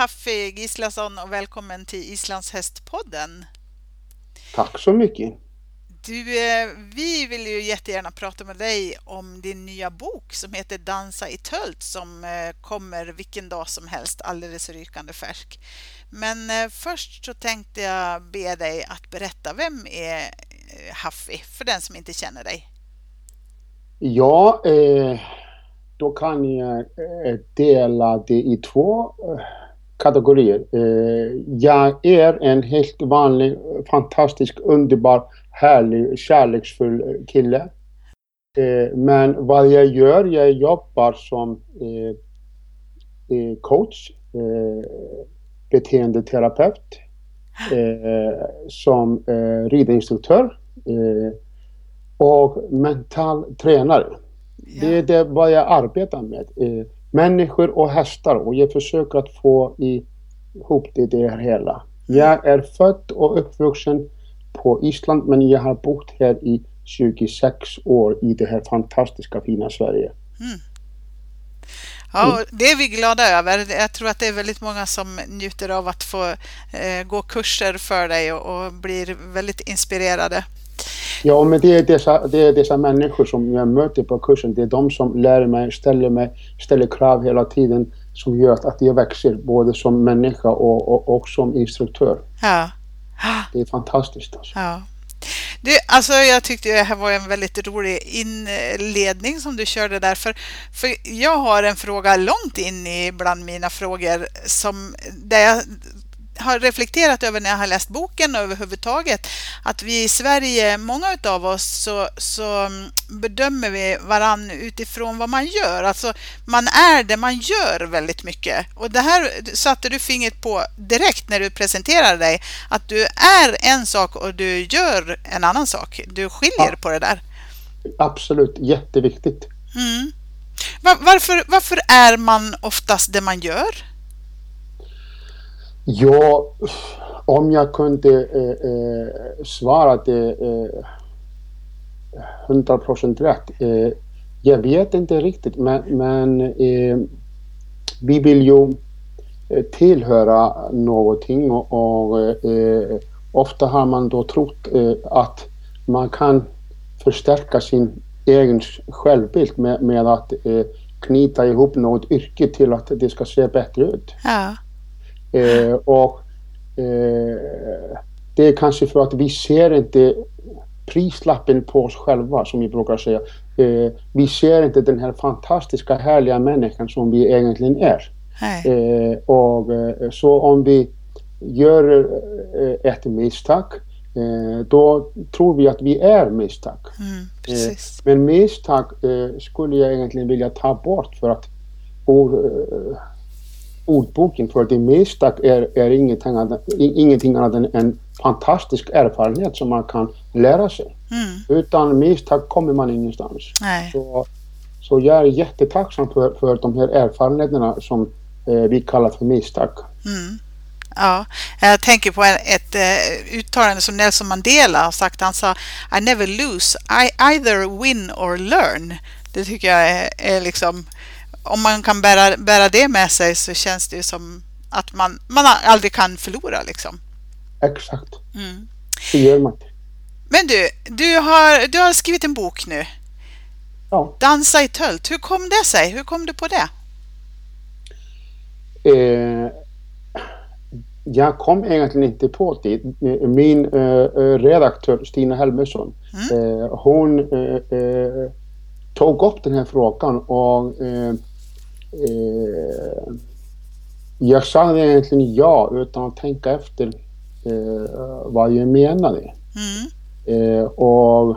Haffi Gislason och välkommen till Islands hästpodden. Tack så mycket. Du, eh, vi vill ju jättegärna prata med dig om din nya bok som heter Dansa i tölt som eh, kommer vilken dag som helst, alldeles rykande färsk. Men eh, först så tänkte jag be dig att berätta, vem är Haffi för den som inte känner dig? Ja, eh, då kan jag dela det i två kategorier. Jag är en helt vanlig, fantastisk, underbar härlig, kärleksfull kille. Eh, men vad jag gör, jag jobbar som eh, eh coach, eh, beteendeterapeut, eh, som eh, ridinstruktör eh, och mental tränare. Det är det vad jag arbetar med. Människor och hästar och jag försöker att få ihop det, det hela. Jag är född och uppvuxen på Island men jag har bott här i 26 år i det här fantastiska fina Sverige. Mm. Ja, det är vi glada över. Jag tror att det är väldigt många som njuter av att få eh, gå kurser för dig och, och, blir väldigt inspirerade. Ja, men det är, dessa, det är dessa människor som jag möter på kursen. Det är de som lär mig, ställer mig, ställer krav hela tiden som gör att jag växer både som människa och, och, och som instruktör. Ja. Det är fantastiskt. Alltså. Ja. Du, alltså jag tyckte det här var en väldigt rolig inledning som du körde där. För, för jag har en fråga långt in i bland mina frågor som, där jag har reflekterat över när jag har läst boken överhuvudtaget att vi i Sverige, många av oss, så, så bedömer vi varann utifrån vad man gör. Alltså man är det man gör väldigt mycket. Och det här satte du fingret på direkt när du presenterade dig. Att du är en sak och du gör en annan sak. Du skiljer ja. på det där. Absolut, jätteviktigt. Mm. Varför, varför är man oftast det man gör? Ja, om jag kunde eh, eh, svara det eh, 100% rätt. Eh, jag vet inte riktigt men, men eh, vi vill ju eh, tillhöra någonting och, och eh, ofta har man då trott eh, att man kan förstärka sin egen självbild med, med att eh, knyta ihop något yrke till att det ska se bättre ut. Ja. Eh, och eh, det är kanske för att vi ser inte prislappen på oss själva som vi brukar säga. Eh, vi ser inte den här fantastiska härliga människan som vi egentligen är. Eh, och eh, så om vi gör eh, ett misstag då tror vi att vi är misstag. Mm, men misstag skulle jag egentligen vilja ta bort för att ordboken för det mesta är, är ingenting, annat, ingenting annat än en fantastisk erfarenhet som man kan lära sig. Mm. Utan misstag kommer man ingenstans. Nej. Så, så jag är jättetacksam för, för de här erfarenheterna som eh, vi kallar för misstag. Mm. Ja, jag tänker på ett uh, uttalande som Nelson Mandela har sagt. Han sa I never lose, I either win or learn. Det tycker jag är, är liksom om man kan bära, bära det med sig så känns det ju som att man, man aldrig kan förlora liksom. Exakt. Mm. Det gör man Men du, du har, du har skrivit en bok nu. Ja. Dansa i tölt. Hur kom det sig? Hur kom du på det? Eh, jag kom egentligen inte på det. Min eh, redaktör Stina Helmersson, mm. eh, hon eh, eh, tog upp den här frågan och eh, eh, jag sa egentligen ja utan att tänka efter eh, vad jag menade. Mm. Eh, och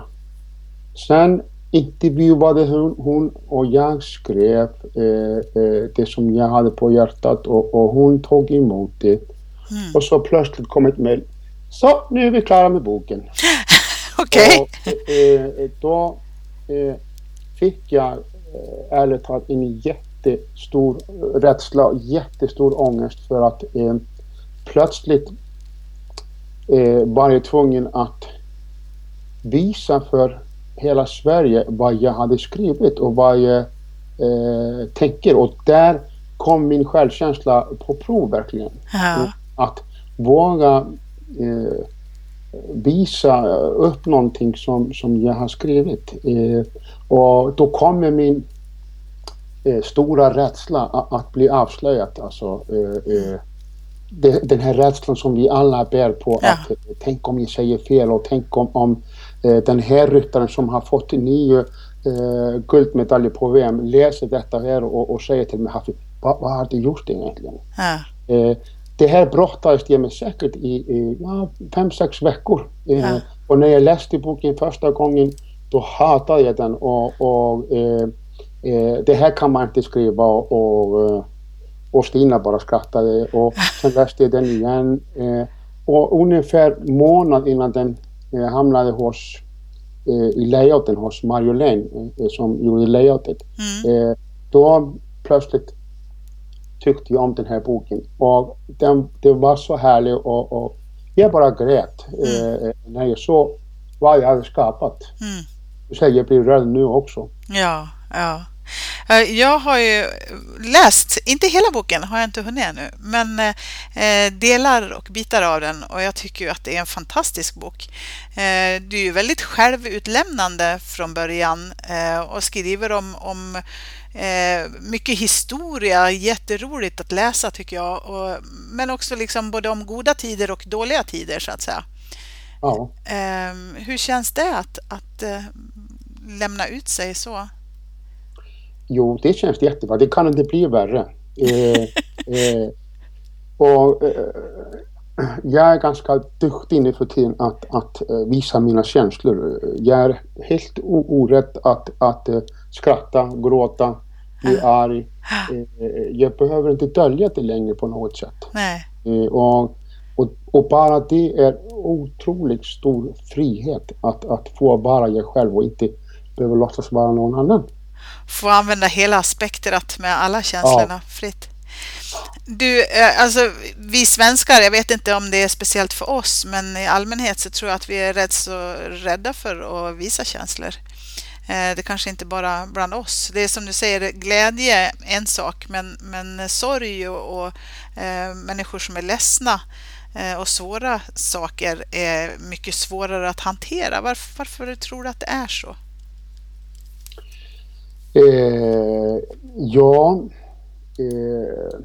sen intervjuade hon, hon och jag skrev eh, eh, det som jag hade på hjärtat och, och hon tog emot det. Mm. Och så plötsligt kom ett mejl. Så, nu är vi klara med boken. Okej. Okay. Eh, då fick jag ärligt talat en jätte jättestor rädsla, jättestor ångest för att eh, plötsligt eh, var jag tvungen att visa för hela Sverige vad jag hade skrivit och vad jag eh, tänker och där kom min självkänsla på prov verkligen. Ja. Att våga eh, visa upp någonting som, som jag har skrivit. Eh, och då kommer min eh, stora rädsla att, att bli avslöjad. Alltså, eh, eh, det, den här rädslan som vi alla bär på. Ja. Att, eh, tänk om jag säger fel och tänk om, om eh, den här ryttaren som har fått nio guldmedaljer på VM läser detta här och, och säger till mig Hafi, vad, vad har du gjort egentligen? Ja. Det här brottades jag med säkert i, i ja, fem, sex veckor. Ja. Och när jag läste boken första gången då hatade jag den och, och eh, det här kan man inte skriva och, och, eh, och Stina bara skrattade och sen läste jag den igen. Eh, och ungefär månad innan den eh, hamnade hos eh, i layouten hos Marjolaine eh, som gjorde layoutet. Mm. Eh, då plötsligt tyckte jag om den här boken och den, det var så härligt och, och jag bara grät eh, när jag såg vad jag hade skapat. Mm. Så jag blir rädd nu också. Ja, ja. Eh, Jag har ju läst, inte hela boken har jag inte hunnit ännu, men eh, delar och bitar av den och jag tycker ju att det är en fantastisk bok. Eh, du är ju väldigt självutlämnande från början och skriver om, om mycket historia, jätteroligt att läsa tycker jag, och, men också liksom både om goda tider och dåliga tider så att säga. Ja. Hur känns det att, att lämna ut sig så? Jo, det känns jättebra. Det kan inte bli värre. Eh, eh, och, eh, jag är ganska duktig nu för tiden att, att eh, visa mina känslor. Jag är helt o- orädd att, att eh, skratta, gråta, bli arg. Eh, jag behöver inte dölja det längre på något sätt. Nej. Och, och, och bara det är otroligt stor frihet att, att få vara jag själv och inte behöva låtsas vara någon annan. Få använda hela spektrat med alla känslorna fritt. Du, eh, alltså vi svenskar, jag vet inte om det är speciellt för oss, men i allmänhet så tror jag att vi är rätt så rädda för att visa känslor. Eh, Det kanske inte bara bland oss. Det är som du säger, glädje är en sak, men, men sorg och, och eh, människor som är ledsna eh, och svåra saker är mycket svårare att hantera. Varför, varför tror du att det är så? Eh, ja, eh,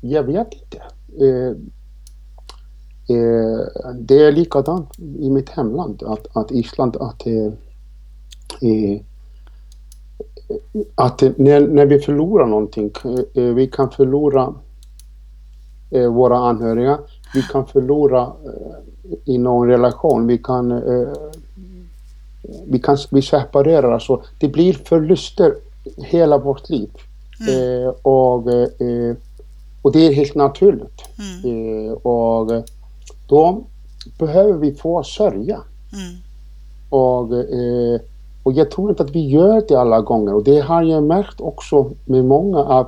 jag vet inte. Eh, eh, det är likadant i mitt hemland, att, att Island, att, eh, eh, att när, när vi förlorar någonting, eh, eh vi kan förlora eh, våra anhöriga, vi kan förlora eh, i någon relation, vi kan eh, vi kan vi separerar, alltså det blir förluster hela vårt liv. Eh, och, eh, och det är helt naturligt. Mm. Eh, och då behöver vi få sörja. Mm. Och, eh, och jag tror inte att vi gör det alla gånger och det har jag märkt också med många av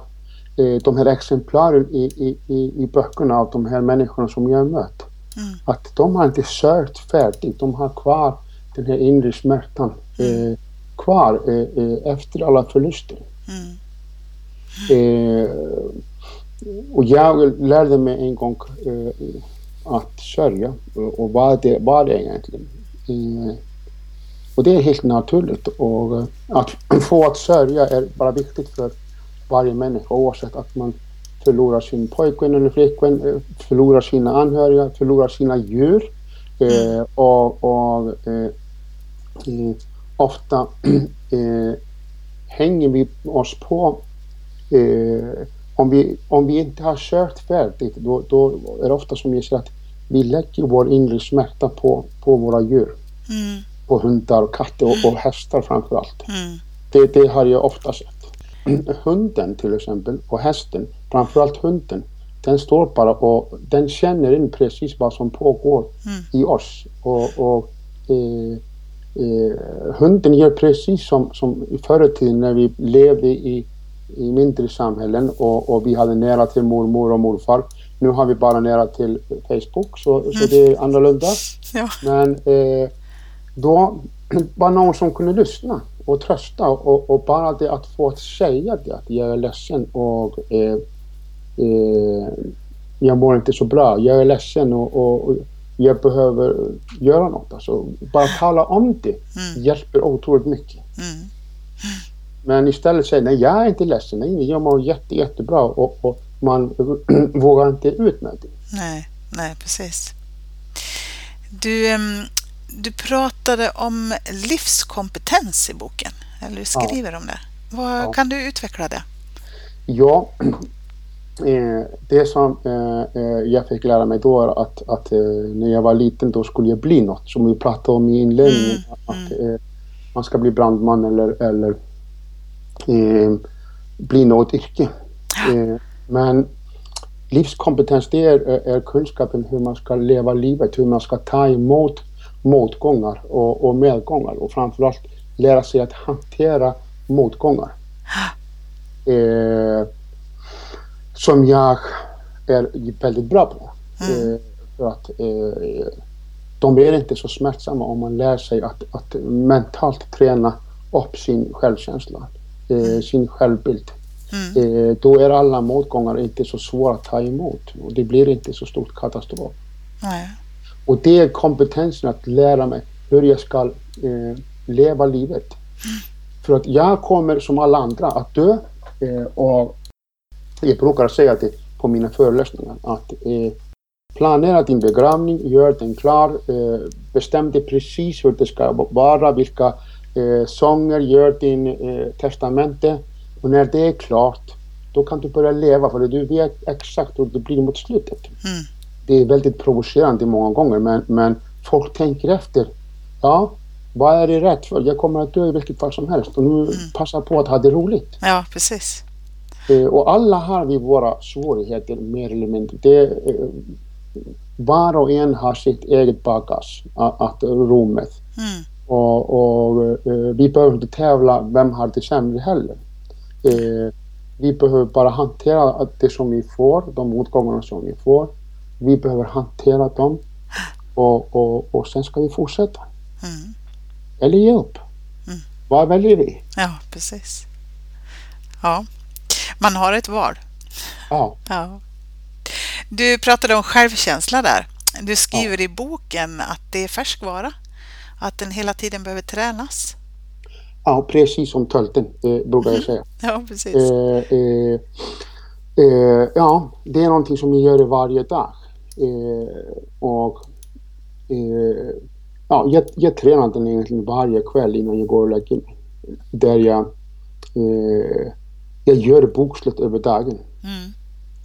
eh, de här exemplaren i, i, i, i böckerna av de här människorna som jag mött. Mm. Att de har inte sörjt färdigt, de har kvar den här inre smärtan eh, kvar eh, eh, efter alla förluster. Mm. Eh, och jag lärde mig en gång eh, att sörja och, vad det vad det egentligen. Eh, och det är helt naturligt och att få att sörja är bara viktigt för varje människa oavsett att man förlorar sin pojkvän eller flickvän, förlorar sina anhöriga, förlorar sina djur eh, och, och eh, ofta eh, hänger vi oss på eh, om, vi, om vi inte har kört färdigt då, då är det ofta som jag säger att vi lägger vår inre smärta på, på våra djur. Mm. På hundar och katter och, och hästar framför allt. Mm. Det, det har jag ofta sett. Hunden till exempel och hästen, framförallt hunden, den står bara och den känner in precis vad som pågår Mm. i oss. Och, och eh, eh, hunden gör precis som, som förr i tiden när vi levde i, i mindre samhällen och, och vi hade nära till mormor och morfar. Nu har vi bara nära till Facebook så, så det är annorlunda. Ja. Men eh, då var någon som kunde lyssna och trösta och, och bara det att få säga det att jag är ledsen och eh, eh, jag mår inte så bra, jag är ledsen och, och, och jag behöver göra något. Alltså, bara tala om det Mm. hjälper otroligt mycket. Mm. Men istället säga nej, jag är inte ledsen, nej, jag mår jätte, jättebra och, och man vågar inte ut med det. Nej, nej, precis. Du, du pratade om livskompetens i boken, eller du skriver om det. Vad, Ja. Kan du utveckla det? Ja, det som eh, eh, jag fick lära mig då är att, att eh, när jag var liten då skulle jag bli något som vi pratade om i inledningen. Mm, Att eh, man ska bli brandman eller, eller eh, bli något yrke. Eh, men livskompetens det är, är kunskapen hur man ska leva livet, hur man ska ta emot motgångar och, och medgångar och framförallt lära sig att hantera motgångar. Eh, som jag är väldigt bra på. Mm. Eh, för att eh, de är inte så smärtsamma om man lär sig att, att mentalt träna upp sin självkänsla, eh, sin självbild. Mm. Då är alla motgångar inte så svåra att ta emot och det blir inte så stort katastrof. Nej. Och det är kompetensen att lära mig hur jag ska eh, leva livet. För att jag kommer som alla andra att dö eh, och jag brukar säga det på mina föreläsningar att eh, planera din begravning, gör den klar, eh, bestäm dig precis hur det ska vara, vilka eh, sånger, gör din eh, testamente och när det är klart då kan du börja leva för du vet exakt hur det blir mot slutet Mm. det är väldigt provocerande många gånger men, men folk tänker efter. Ja, vad är det rätt för? Jag kommer att dö i vilket fall som helst och nu passa på att ha det roligt. Ja, precis. Eh, och alla har vi våra svårigheter mer eller mindre. Det, eh, var och en har sitt eget bagage att, med. Mm. Och, och eh, vi behöver inte tävla vem har det sämre heller. Vi behöver bara hantera det som vi får, de motgångarna som vi får. Vi behöver hantera dem och, och, och sen ska vi fortsätta. Mm. Eller ge upp. Mm. Vad väljer vi? Ja, precis. Ja, man har ett val. Ja, Ja. Du pratade om självkänsla där. Du skriver i boken att det är färskvara, att den hela tiden behöver tränas. ja precis som tölten eh, brukar jag säga. Ja, precis. Eh, eh, eh, ja, det är någonting som jag gör varje dag. Eh, och eh, ja, jag, jag tränar den egentligen varje kväll innan jag går och lägger mig. Där jag, eh, jag gör bokslut över dagen. Mm.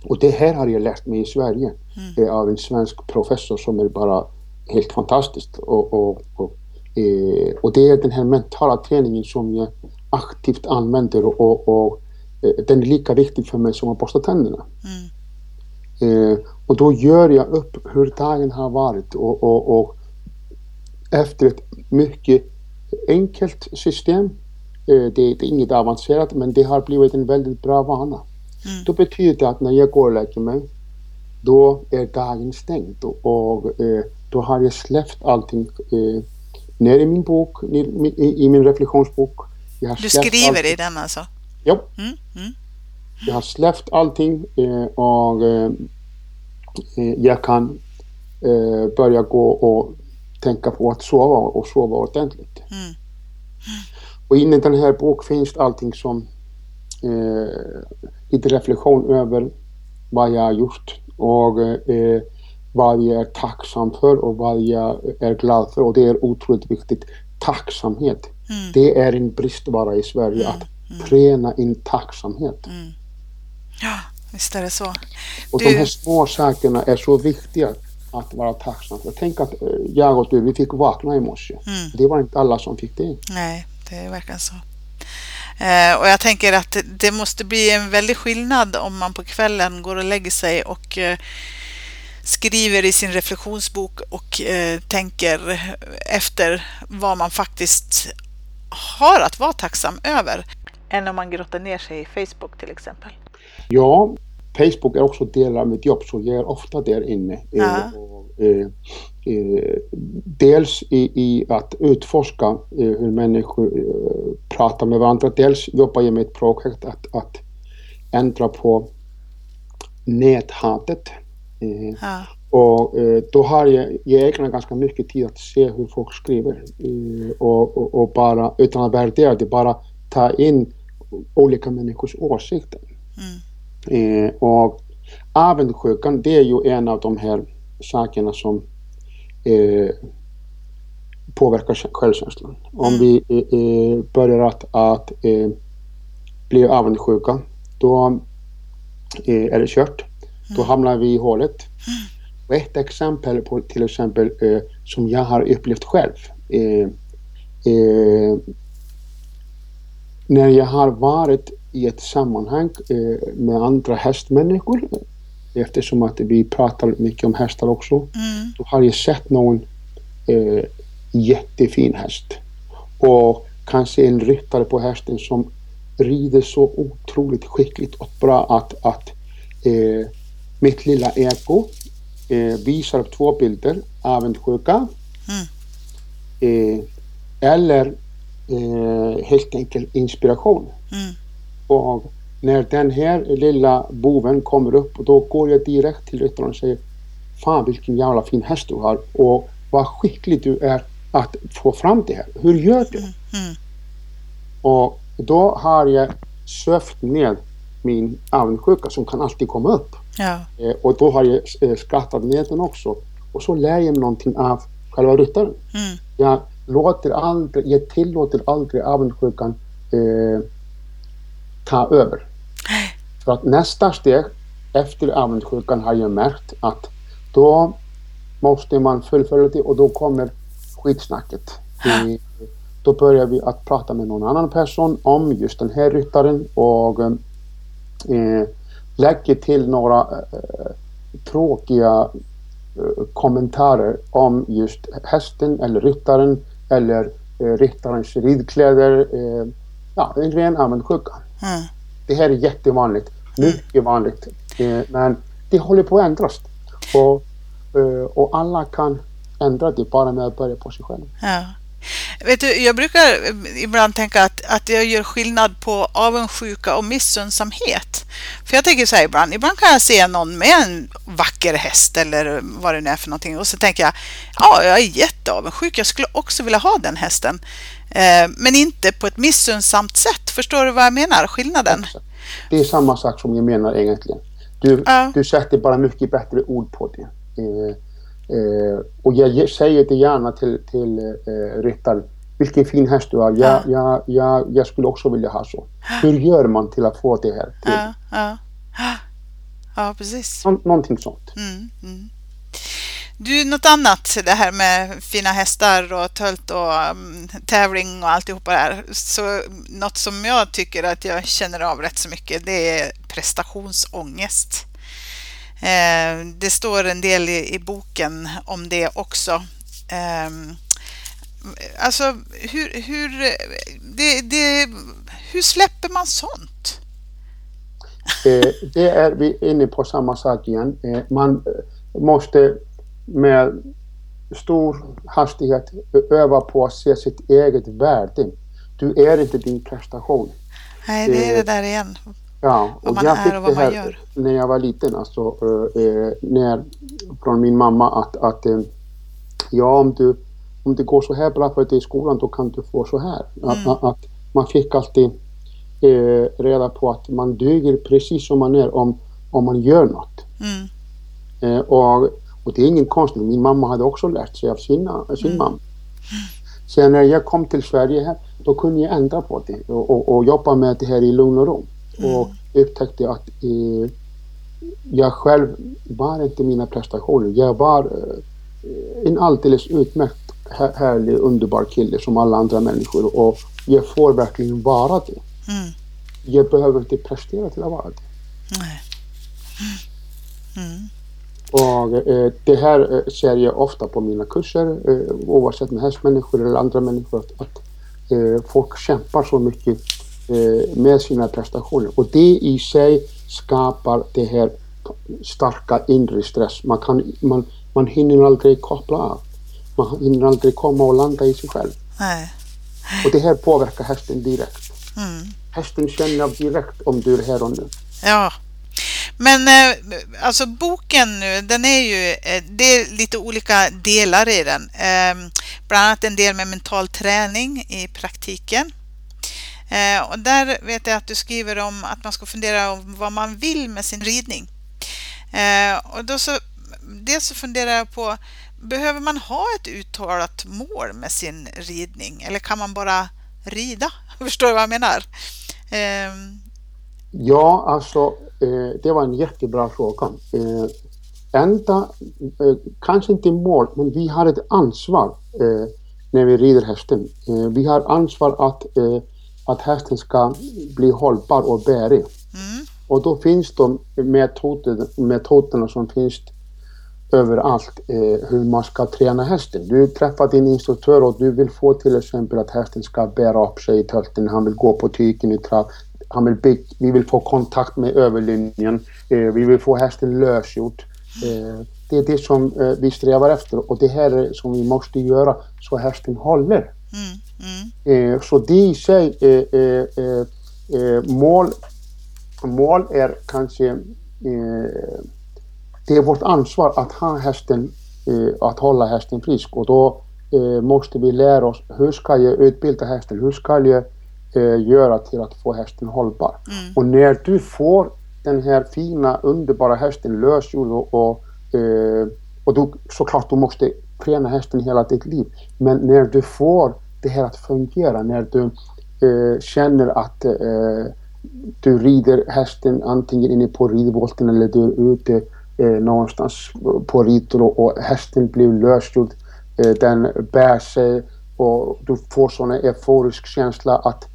Och det här har jag lärt mig i Sverige Mm. av en svensk professor som är bara helt fantastiskt. Och, och, och, eh, och det är den här mentala träningen som jag aktivt använder och, och, eh, den är lika viktig för mig som att borsta tänderna. Mm. Eh, och då gör jag upp hur dagen har varit och, och, efter ett mycket enkelt system, det, det är inget avancerat men det har blivit en väldigt bra vana. Mm. Då betyder det att när jag går och lägger mig då är dagen stängd och, och eh, då har jag släppt allting eh, ner i min bok, ner, i, min reflektionsbok. Du skriver allting. i den alltså? Ja, Mm. Mm. jag har släppt allting eh, och eh, eh, jag kan eh, börja gå och tänka på att sova och sova ordentligt. Mm. Och in i den här boken finns allting som eh, lite reflektion över vad jag har gjort och eh, vad jag är tacksam för och vad jag är glad för och det är otroligt viktigt. Tacksamhet. Mm. Det är en bristvara i Sverige att träna in tacksamhet. Mm. Ja, visst är det så. Och Du- de här små sakerna är så viktiga att vara tacksam för. Tänk att eh, jag och du, vi fick vakna i morse. Mm. Det var inte alla som fick det. Nej, det är verkligen så. Eh, och jag tänker att det- måste bli en väldig skillnad om man på kvällen går och lägger sig och eh, skriver i sin reflektionsbok och eh, tänker efter vad man faktiskt har att vara tacksam över. Än om man grottar ner sig i Facebook till exempel. Ja, Facebook är också del av mitt jobb så jag är ofta där inne. Eh, Ja. och, eh, eh, dels i, i att utforska eh, hur människor eh, pratar med varandra. Dels jobbar jag med ett projekt att, att ändra på näthatet. Ja. och då har jag, jag ägnar ganska mycket tid att se hur folk skriver. Och, och, och bara, utan att värdera det, bara ta in olika människors åsikter. Mm. Eh, och avundsjukan, det är ju en av de här sakerna som eh, påverkar kä- självkänslan. Om Mm. vi eh, eh, börjar att, att eh, bli avundsjuka, då eh, är det kört. Då hamnar vi i hålet. Och ett exempel på till exempel som jag har upplevt själv. När jag har varit i ett sammanhang eh, med andra hästmänniskor eftersom att vi pratar mycket om hästar också. Mm. Då har jag sett någon eh, jättefin häst och kanske en ryttare på hästen som rider så otroligt skickligt och bra att, att eh, mitt lilla ego eh, visar upp två bilder, avundsjuka Mm. eh, eller eh, helt enkelt inspiration. Mm. Och när den här lilla boven kommer upp då går jag direkt till ryttaren och säger Fan vilken jävla fin häst du har och vad skicklig du är att få fram det här. Hur gör du? Mm. Och då har jag sövt ner min avundsjuka som kan alltid komma upp. Ja. Eh, och då har jag eh, skrattat ner den också. Och så lär jag mig någonting av själva ryttaren. Mm. Jag, låter aldrig, jag tillåter aldrig avundsjukan eh, ta över. För att nästa steg efter avundsjukan har jag märkt att då måste man fullfölja det och då kommer skitsnacket. Vi, då börjar vi att prata med någon annan person om just den här ryttaren och eh, lägger till några eh, eh tråkiga eh, kommentarer om just hästen eller ryttaren eller eh, ryttarens ridkläder. Eh, ja, en ren avundsjuka. Mm. Det här är jättevanligt, mycket vanligt. Eh, men det håller på att ändras. Och, eh, och alla kan ändra det bara med att börja på sig själv. Ja. Vet du, jag brukar ibland tänka att, att jag gör skillnad på avundsjuka och missunnsamhet. För jag tänker så här ibland, ibland kan jag se någon med en vacker häst eller vad det nu är för någonting och så tänker jag, ja, jag är jätteavundsjuk, jag skulle också vilja ha den hästen. Eh, men inte på ett missunnsamt sätt. Förstår du vad jag menar? Skillnaden? Det är samma sak som jag menar egentligen. Du, Ja. du sätter bara mycket bättre ord på det. Eh, eh, och jag ge- säger det gärna till, till ryttaren. Vilken fin häst du har. Jag, jag, jag, jag skulle också vilja ha så. Hur gör man till att få det här? Till? Ja, ja. Ja, precis. Nå- någonting sånt. Mm, mm. Du, något annat, det här med fina hästar och tölt och um, tävling och alltihopa det här. Så något som jag tycker att jag känner av rätt så mycket, det är prestationsångest. Eh, det står en del i, i boken om det också. Eh, alltså, hur, hur, det, det, hur släpper man sånt? Eh, det är vi inne på samma sak igen. Eh, man eh, måste med stor hastighet öva på att se sitt eget värde. Du är inte din prestation. Nej, det är det Eh, där igen. Ja, Vad och man jag är fick och vad det man här gör. när jag var liten, alltså eh, eh, när, från min mamma att, att ja, om du, om det går så här bra för dig i skolan då kan du få så här. Mm. att, att man fick alltid eh, reda på att man duger precis som man är om, om man gör något. Mm, Eh, och, och det är ingen konstigt, min mamma hade också lärt sig av sina, sin Mm. mamma. Sen när jag kom till Sverige här, då kunde jag ändra på det och, och, och jobba med det här i lugn och ro. Mm. Och upptäckte att eh, jag själv var inte mina prestationer. Jag var eh, en alldeles utmärkt här, härlig, underbar kille som alla andra människor och jag får verkligen vara det. mm, Jag behöver inte prestera till att vara det. nej. Mm, Och eh, det här eh, ser jag ofta på mina kurser eh, oavsett med hästmänniskor eller andra människor att, att eh, folk kämpar så mycket eh, med sina prestationer och det i sig skapar det här starka inre stress. Man, kan, man, man hinner aldrig koppla av. Man hinner aldrig komma och landa i sig själv. Nej. Och det här påverkar hästen direkt. Mm. Hästen känner direkt om du är här och nu. Ja. Men eh, alltså boken nu, den är ju, eh, det är lite olika delar i den. Ehm, bland annat en del med mental träning i praktiken. Eh, och där vet jag att du skriver om att man ska fundera om vad man vill med sin ridning. Och då så, dels så funderar jag på, behöver man ha ett uttalat mål med sin ridning eller kan man bara rida? Förstår du vad jag menar? Ehm. Ja, alltså det var en jättebra fråga. Eh, ända, eh, kanske inte mål, men vi har ett ansvar eh, när vi rider hästen. Eh, vi har ansvar att, eh, att hästen ska bli hållbar och bärig. Mm. Och då finns de metoder, metoderna som finns överallt hur man ska träna hästen. Du träffar din instruktör och du vill få till exempel att hästen ska bära upp sig i tölten, han vill gå på tyken i trav han vill bygg, vi vill få kontakt med överlinjen. Eh, vi vill få hästen lösgjord. Eh, det är det som eh, vi strävar efter och det här är som vi måste göra så hästen håller. Mm, mm. så det i sig, mål, mål är kanske det är vårt ansvar att ha hästen, att hålla hästen frisk och då måste vi lära oss hur ska jag utbilda hästen, hur ska jag eh, göra till att få hästen hållbar. Mm. Och när du får den här fina underbara hästen lösgjord och, och, eh, och du, såklart du måste träna hästen hela ditt liv. Men när du får det här att fungera, när du eh, känner att eh, du rider hästen antingen inne på ridvolten eller du är ute eh, någonstans på ridor och, och hästen blir lösgjord. Eh, den bär sig och du får sån euforisk känsla att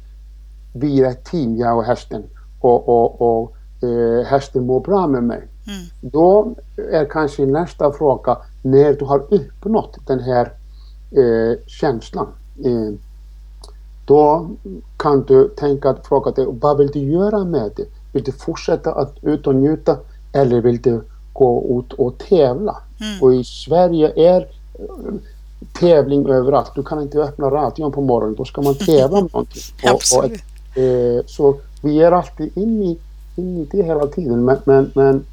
vi är ett team, jag och hästen. Och, och, och eh, hästen mår bra med mig. Mm. Då är kanske nästa fråga när du har uppnått den här eh, känslan. Eh, då kan du tänka att fråga dig, vad vill du göra med det? Vill du fortsätta att ut och njuta eller vill du gå ut och tävla? Mm. Och i Sverige är eh, tävling överallt. Du kan inte öppna radion på morgonen, då ska man tävla med någonting. Och, och Eh, så vi är alltid inne i, in i det hela tiden. Men, men, men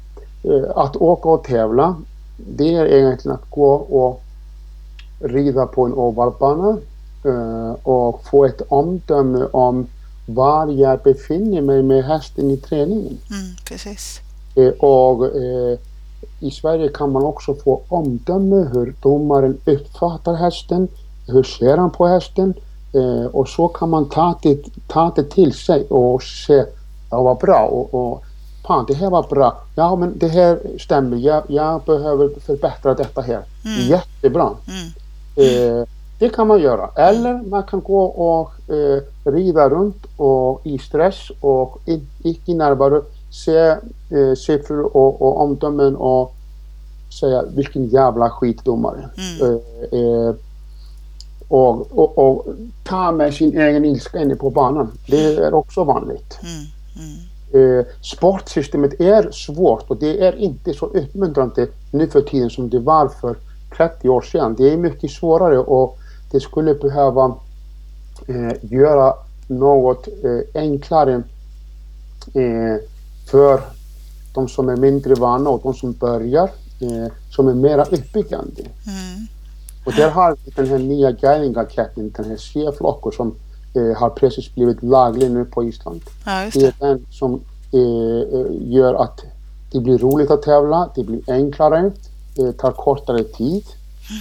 eh, att åka och tävla, det är egentligen att gå och rida på en ovalbana eh, och få ett omdöme om var jag befinner mig med hästen i träningen. Mm, precis. Eh, och eh, i Sverige kan man också få omdöme hur domaren uppfattar hästen, hur ser han på hästen Eh, och så kan man ta det, ta det till sig och se, ja vad bra och, och fan det här var bra, ja men det här stämmer, jag, jag behöver förbättra detta här. Mm. Jättebra. Mm. Eh, det kan man göra. Eller man kan gå och eh, rida runt och i stress och icke närvaro se eh, siffror och, och omdömen och säga vilken jävla skitdomare. Mm. Eh, eh och, och, och ta med sin egen ilska inne på banan. Det är också vanligt. Mm. Mm. Eh, sportsystemet är svårt och det är inte så uppmuntrande nu för tiden som det var för 30 år sedan. Det är mycket svårare och det skulle behöva eh, göra något eh, enklare eh, för de som är mindre vana och de som börjar eh, som är mera uppbyggande. Mm. Och där har vi den här nya guidingaketten, den här C-flockor som eh, har precis blivit laglig nu på Island. Ja, det. det. är den som eh, eh, gör att det blir roligt att tävla, det blir enklare, eh, tar kortare tid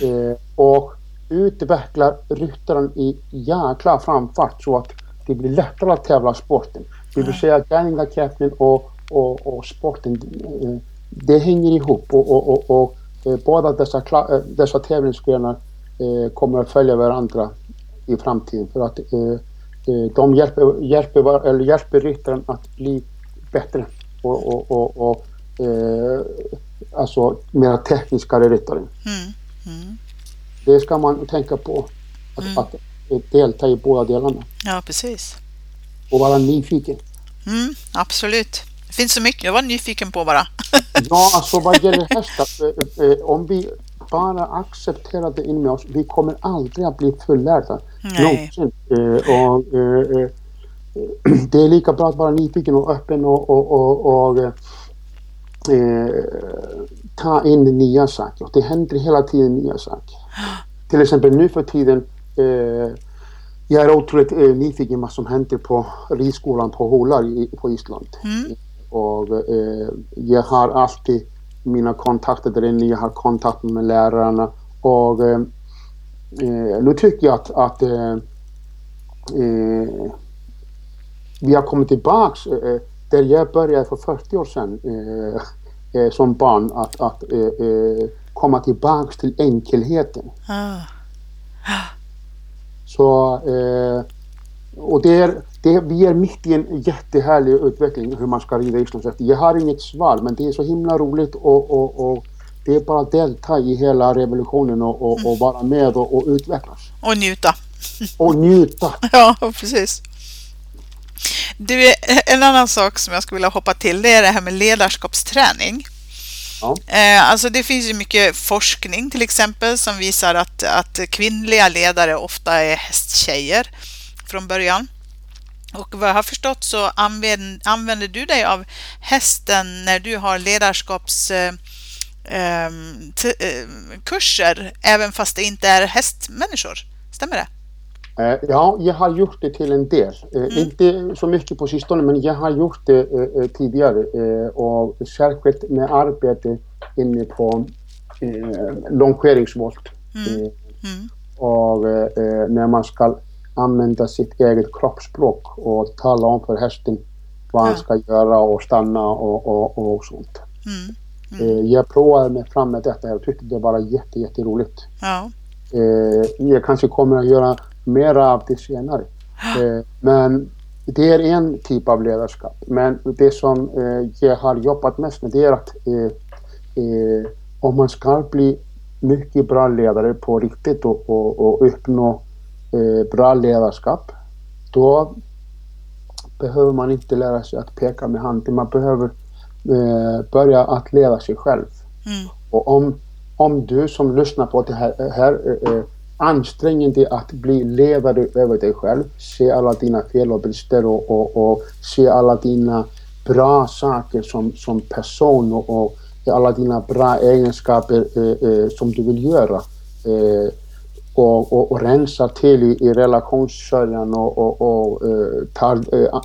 eh, och utvecklar ryttaren i jäkla framfart så att det blir lättare att tävla sporten. Det vill säga guidingaketten och, och, och sporten, eh, det hänger ihop och, och, och, och båda dessa, eh, dessa tävlingsgrenar eh, kommer att följa varandra i framtiden för att de hjälper, hjälper, eller hjälper ryttaren att bli bättre och, och, och, och eh, alltså mera tekniskare ryttare. Mm. Mm. Det ska man tänka på, att, mm. att, delta i båda delarna. Ja, precis. Och vara nyfiken. Mm, absolut. Det finns så mycket, jag var nyfiken på bara. ja, alltså vad gäller hästar, eh, eh, om vi bara accepterar det in med oss, vi kommer aldrig att bli fullärda. Nej. Någonsin. Eh, och, det är lika bra att vara nyfiken och öppen och, och, och, och eh, ta in nya saker. Det händer hela tiden nya saker. Till exempel nu för tiden eh, jag är otroligt eh, nyfiken vad som händer på ridskolan på Holar i, på Island. Mm. Och eh, jag har alltid mina kontakter där inne, jag har kontakt med lärarna och eh, eh nu tycker jag att, att eh, eh, vi har kommit tillbaks eh, där jag började för 40 år sedan som barn att, att komma tillbaks till enkelheten. Ah. Så, eh, och det är, det, vi är mitt i en jättehärlig utveckling hur man ska rida islandshäst. Jag har inget svar men det är så himla roligt och, och, och det är bara att delta i hela revolutionen och, och, och vara med och, och utvecklas. Och njuta. Och njuta. ja, precis. Du, en annan sak som jag skulle vilja hoppa till det är det här med ledarskapsträning. Ja. Eh, alltså det finns ju mycket forskning till exempel som visar att, att kvinnliga ledare ofta är hästtjejer från början. Och vad jag har förstått så använder, du dig av hästen när du har ledarskapskurser, eh, eh, även fast det inte är hästmänniskor. Stämmer det? Eh, ja, jag har gjort det till en del. Mm. Inte så mycket på sistone, men jag har gjort det tidigare. Och särskilt med arbete inne på longeringsvolt. Mm. Mm. Och när man ska använda sitt eget kroppsspråk och tala om för hästen vad han ska göra och stanna och, och, och sånt. Mm. Mm. Jag provade mig fram med detta och tyckte det var jätte, jätteroligt. Ja. Jag kanske kommer att göra mer av det senare. Eh, men det är en typ av ledarskap. Men det som eh, jag har jobbat mest med det är att eh, om man ska bli mycket bra ledare på riktigt och, och, och uppnå bra ledarskap, då behöver man inte lära sig att peka med handen. Man behöver börja att leda sig själv. Mm. Och om, om du som lyssnar på det här, här ansträng dig att bli ledare över dig själv. Se alla dina fel och brister och, och, och se alla dina bra saker som, som person och, och alla dina bra egenskaper eh, eh, som du vill göra. Eh, och, och, och rensa till i, i relationssörjan och, och, och eh, tar, eh,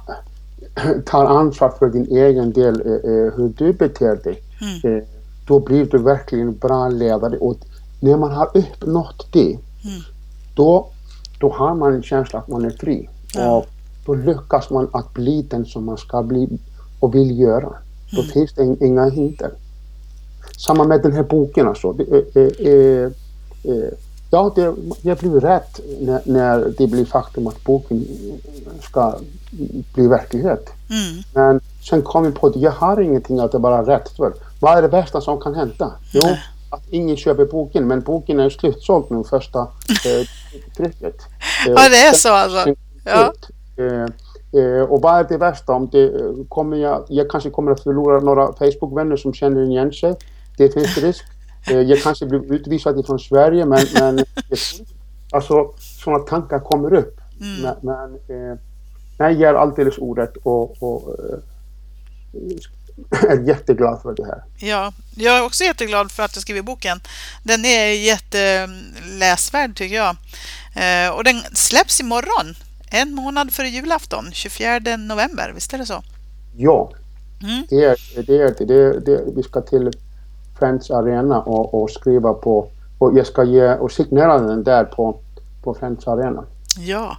tar ansvar för din egen del, eh, hur du beter dig. Mm. då blir du verkligen bra ledare. Och när man har uppnått det Mm. Då, då har man en känsla att man är fri. Ja. Och då lyckas man att bli den som man ska bli och vill göra. Då mm. finns det inga hinder. Samma med den här boken alltså. Det, eh, eh, eh, ja, det, jag blev rätt när, när, det blir faktum att boken ska bli verklighet. Mm. Men sen kom jag på att jag har ingenting att vara rätt för. Vad är det bästa som kan hända? Jo, att ingen köper boken, men boken är slutsåld nu, första eh, trycket. ja, det är så alltså? Ja. Eh, eh, och vad är det värsta om det eh, kommer jag, jag kanske kommer att förlora några Facebook-vänner som känner igen sig. Det finns risk. Eh, jag kanske blir utvisad från Sverige, men, men alltså sådana tankar kommer upp. Mm. Men, men eh, nej, jag är alldeles orätt och, och är jätteglad för det här. Ja, jag är också jätteglad för att du skriver boken. Den är jätteläsvärd tycker jag. Eh, och den släpps imorgon, en månad före julafton, 24 november. Visst är det så? Ja, mm. det är det. Är det. det, det vi ska till Friends Arena och, och, skriva på och jag ska ge och signera den där på, på Friends Arena. Ja,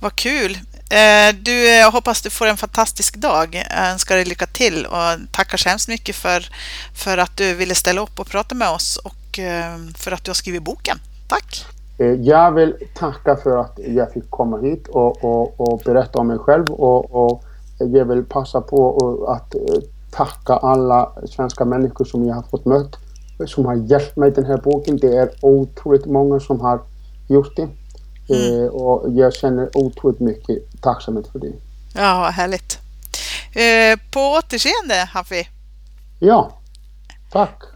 vad kul! Eh, du, jag hoppas du får en fantastisk dag. Jag önskar dig lycka till och tackar så hemskt mycket för, för att du ville ställa upp och prata med oss och eh, för att du har skrivit boken. Tack! Eh, jag vill tacka för att jag fick komma hit och, och, och berätta om mig själv och, och jag vill passa på att tacka alla svenska människor som jag har fått möta som har hjälpt mig i den här boken. Det är otroligt många som har gjort det. Mm. Eh, och jag känner otroligt mycket tacksamhet för det. Ja, vad härligt. Eh, på återseende, Hafi. Ja, tack.